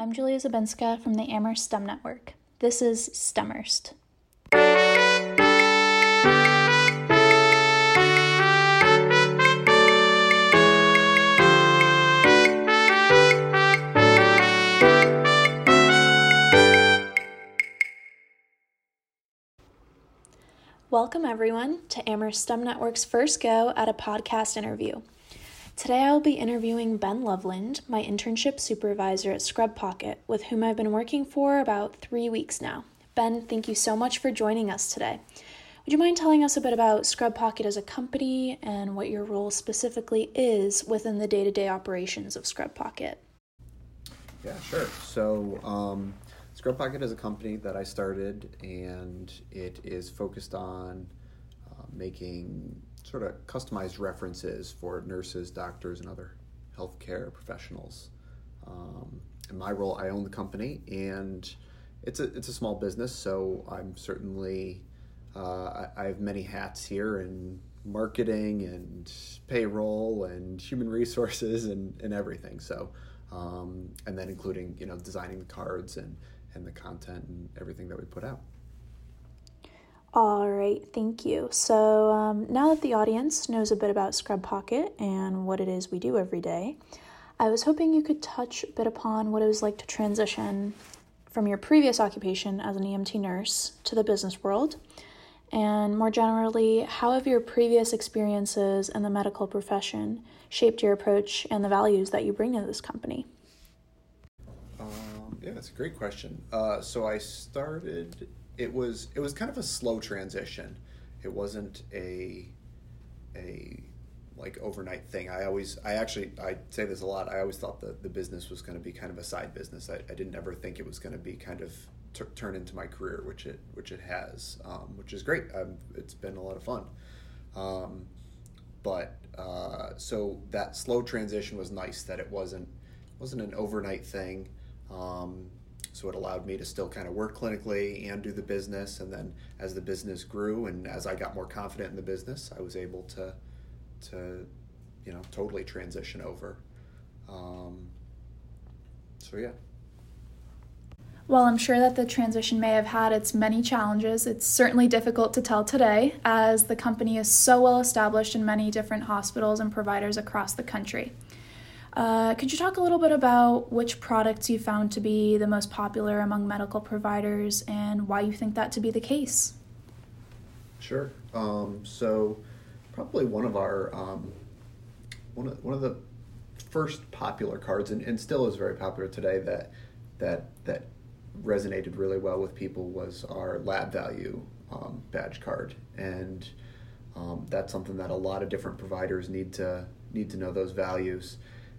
I'm Julia Zabinska from the Amherst STEM Network. This is STEMmerst. Welcome, everyone, to Amherst STEM Network's first go at a podcast interview. Today, I will be interviewing Ben Loveland, my internship supervisor at Scrub Pocket, with whom I've been working for about three weeks now. Ben, thank you so much for joining us today. Would you mind telling us a bit about Scrub Pocket as a company and what your role specifically is within the day to day operations of Scrub Pocket? Yeah, sure. So, um, Scrub Pocket is a company that I started, and it is focused on uh, making sort of customized references for nurses, doctors, and other healthcare professionals. Um, in my role, I own the company, and it's a it's a small business, so I'm certainly uh, I, I have many hats here in marketing and payroll and human resources and, and everything. So, um, and then including you know designing the cards and and the content and everything that we put out. All right, thank you. So um, now that the audience knows a bit about Scrub Pocket and what it is we do every day, I was hoping you could touch a bit upon what it was like to transition from your previous occupation as an EMT nurse to the business world. And more generally, how have your previous experiences in the medical profession shaped your approach and the values that you bring to this company? Yeah, that's a great question. Uh, so I started. It was it was kind of a slow transition. It wasn't a a like overnight thing. I always I actually I say this a lot. I always thought that the business was going to be kind of a side business. I, I didn't ever think it was going to be kind of t- turn into my career, which it which it has, um, which is great. Um, it's been a lot of fun. Um, but uh, so that slow transition was nice. That it wasn't wasn't an overnight thing. Um, so it allowed me to still kind of work clinically and do the business. And then as the business grew and as I got more confident in the business, I was able to, to, you know, totally transition over. Um, so yeah. While I'm sure that the transition may have had its many challenges, it's certainly difficult to tell today as the company is so well established in many different hospitals and providers across the country. Uh, could you talk a little bit about which products you found to be the most popular among medical providers and why you think that to be the case? Sure. Um, so, probably one of our um, one of one of the first popular cards, and, and still is very popular today, that that that resonated really well with people was our lab value um, badge card, and um, that's something that a lot of different providers need to need to know those values.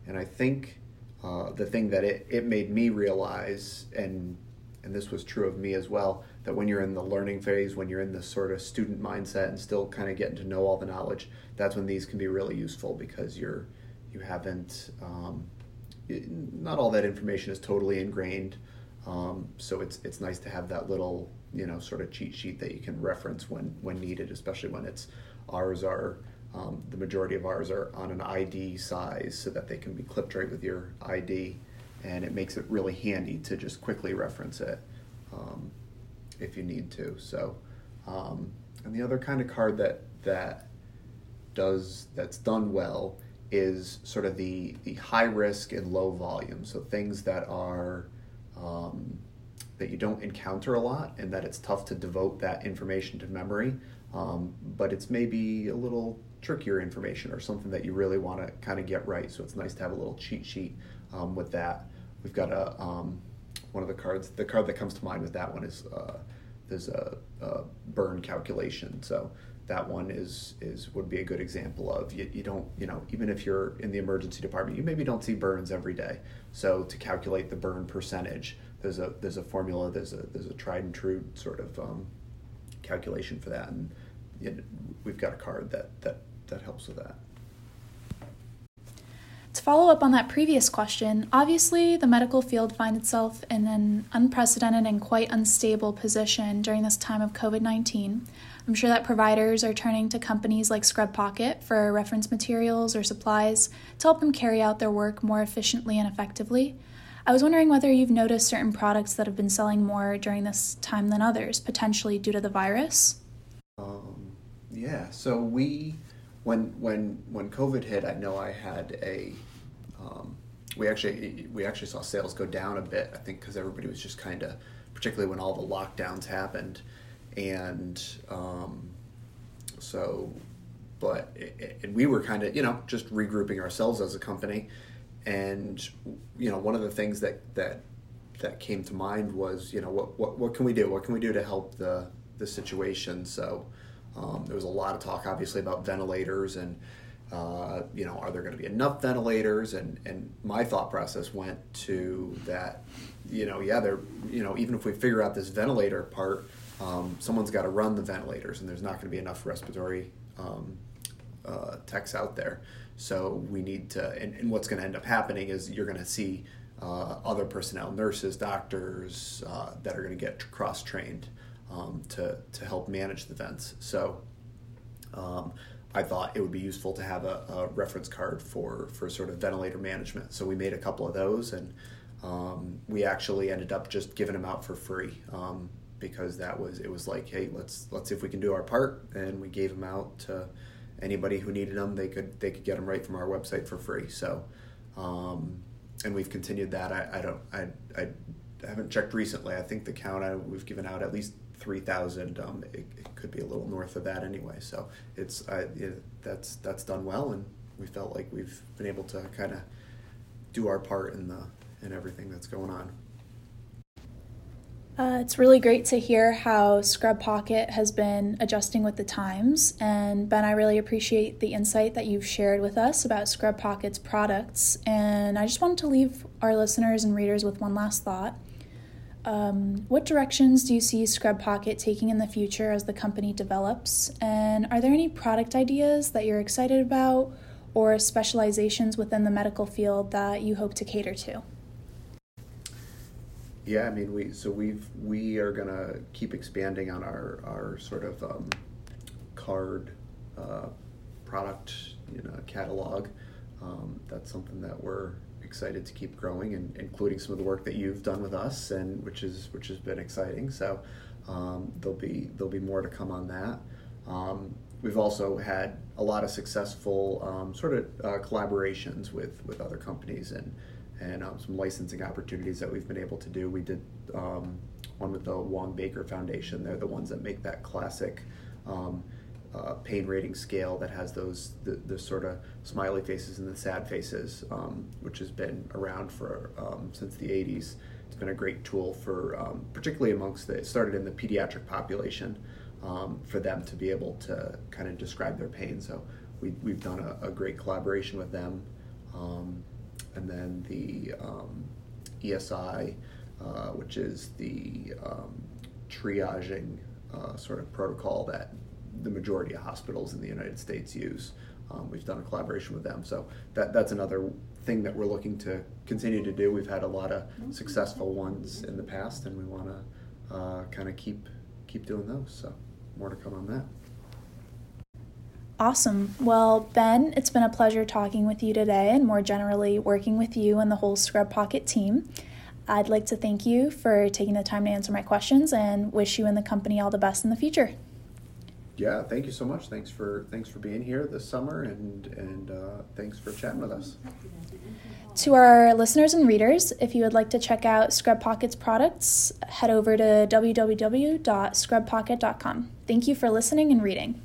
And I think uh, the thing that it, it made me realize, and and this was true of me as well, that when you're in the learning phase, when you're in the sort of student mindset and still kind of getting to know all the knowledge, that's when these can be really useful because you're you haven't um, not all that information is totally ingrained. Um, so it's it's nice to have that little you know sort of cheat sheet that you can reference when when needed, especially when it's ours are um, the majority of ours are on an ID size so that they can be clipped right with your ID, and it makes it really handy to just quickly reference it um, if you need to. So, um, and the other kind of card that that does that's done well is sort of the the high risk and low volume. So things that are um, that you don't encounter a lot, and that it's tough to devote that information to memory. Um, but it's maybe a little trickier information or something that you really want to kind of get right. So it's nice to have a little cheat sheet um, with that. We've got a um, one of the cards. The card that comes to mind with that one is uh, there's a, a, burn calculation. So that one is is would be a good example of you, you don't you know even if you're in the emergency department you maybe don't see burns every day. So to calculate the burn percentage, there's a there's a formula. There's a there's a tried and true sort of um, calculation for that and. You know, we've got a card that, that that helps with that. To follow up on that previous question, obviously the medical field finds itself in an unprecedented and quite unstable position during this time of COVID 19. I'm sure that providers are turning to companies like Scrub Pocket for reference materials or supplies to help them carry out their work more efficiently and effectively. I was wondering whether you've noticed certain products that have been selling more during this time than others, potentially due to the virus. Um, yeah. So we, when when when COVID hit, I know I had a. Um, we actually we actually saw sales go down a bit. I think because everybody was just kind of, particularly when all the lockdowns happened, and um, so, but it, and we were kind of you know just regrouping ourselves as a company, and you know one of the things that that that came to mind was you know what what what can we do? What can we do to help the the situation? So. Um, there was a lot of talk, obviously, about ventilators and uh, you know, are there going to be enough ventilators? And and my thought process went to that, you know, yeah, there, you know, even if we figure out this ventilator part, um, someone's got to run the ventilators, and there's not going to be enough respiratory um, uh, techs out there. So we need to, and, and what's going to end up happening is you're going to see uh, other personnel, nurses, doctors, uh, that are going to get cross trained um, to to help manage the vents. So. Um, I thought it would be useful to have a, a, reference card for for sort of ventilator management. So we made a couple of those, and um, we actually ended up just giving them out for free um, because that was it was like, hey, let's let's see if we can do our part, and we gave them out to anybody who needed them. They could they could get them right from our website for free. So, um, and we've continued that. I, I don't I, I haven't checked recently. I think the count I, we've given out at least three thousand. Um, it, it, could be a little north of that anyway. So it's it, that's that's done well, and we felt like we've been able to kind of do our part in the in everything that's going on. Uh, it's really great to hear how Scrub Pocket has been adjusting with the times. And Ben, I really appreciate the insight that you've shared with us about Scrub Pocket's products. And I just wanted to leave our listeners and readers with one last thought. Um, what directions do you see Scrub Pocket taking in the future as the company develops? And are there any product ideas that you're excited about or specializations within the medical field that you hope to cater to? Yeah, I mean, we so we've we are gonna keep expanding on our our sort of um, card uh, product you know catalog. Um, that's something that we're excited to keep growing and including some of the work that you've done with us and which is which has been exciting. So um, there'll be there'll be more to come on that. Um, we've also had a lot of successful um, sort of uh, collaborations with with other companies and and um, some licensing opportunities that we've been able to do. We did um, one with the Wong Baker Foundation. They're the ones that make that classic um, uh, pain rating scale that has those the, the, sort of smiley faces and the sad faces, um, which has been around for um, since the 80s. It's been a great tool for um, particularly amongst the it started in the pediatric population um, for them to be able to kind of describe their pain. So we, we've done a, a great collaboration with them, um, and then the um, ESI, uh, which is the triaging uh, sort of protocol that the majority of hospitals in the United States use. Um, we've done a collaboration with them, so that that's another thing that we're looking to continue to do. We've had a lot of successful ones in the past, and we want to uh, kind of keep keep doing those. So more to come on that. Awesome. Well, Ben, it's been a pleasure talking with you today and more generally working with you and the whole Scrub Pocket team. I'd like to thank you for taking the time to answer my questions and wish you and the company all the best in the future yeah, thank you so much. Thanks for thanks for being here this summer, and and uh, thanks for chatting with us. To our listeners and readers, if you would like to check out Scrub Pocket's products, head over to www.scrubpocket.com. Thank you for listening and reading.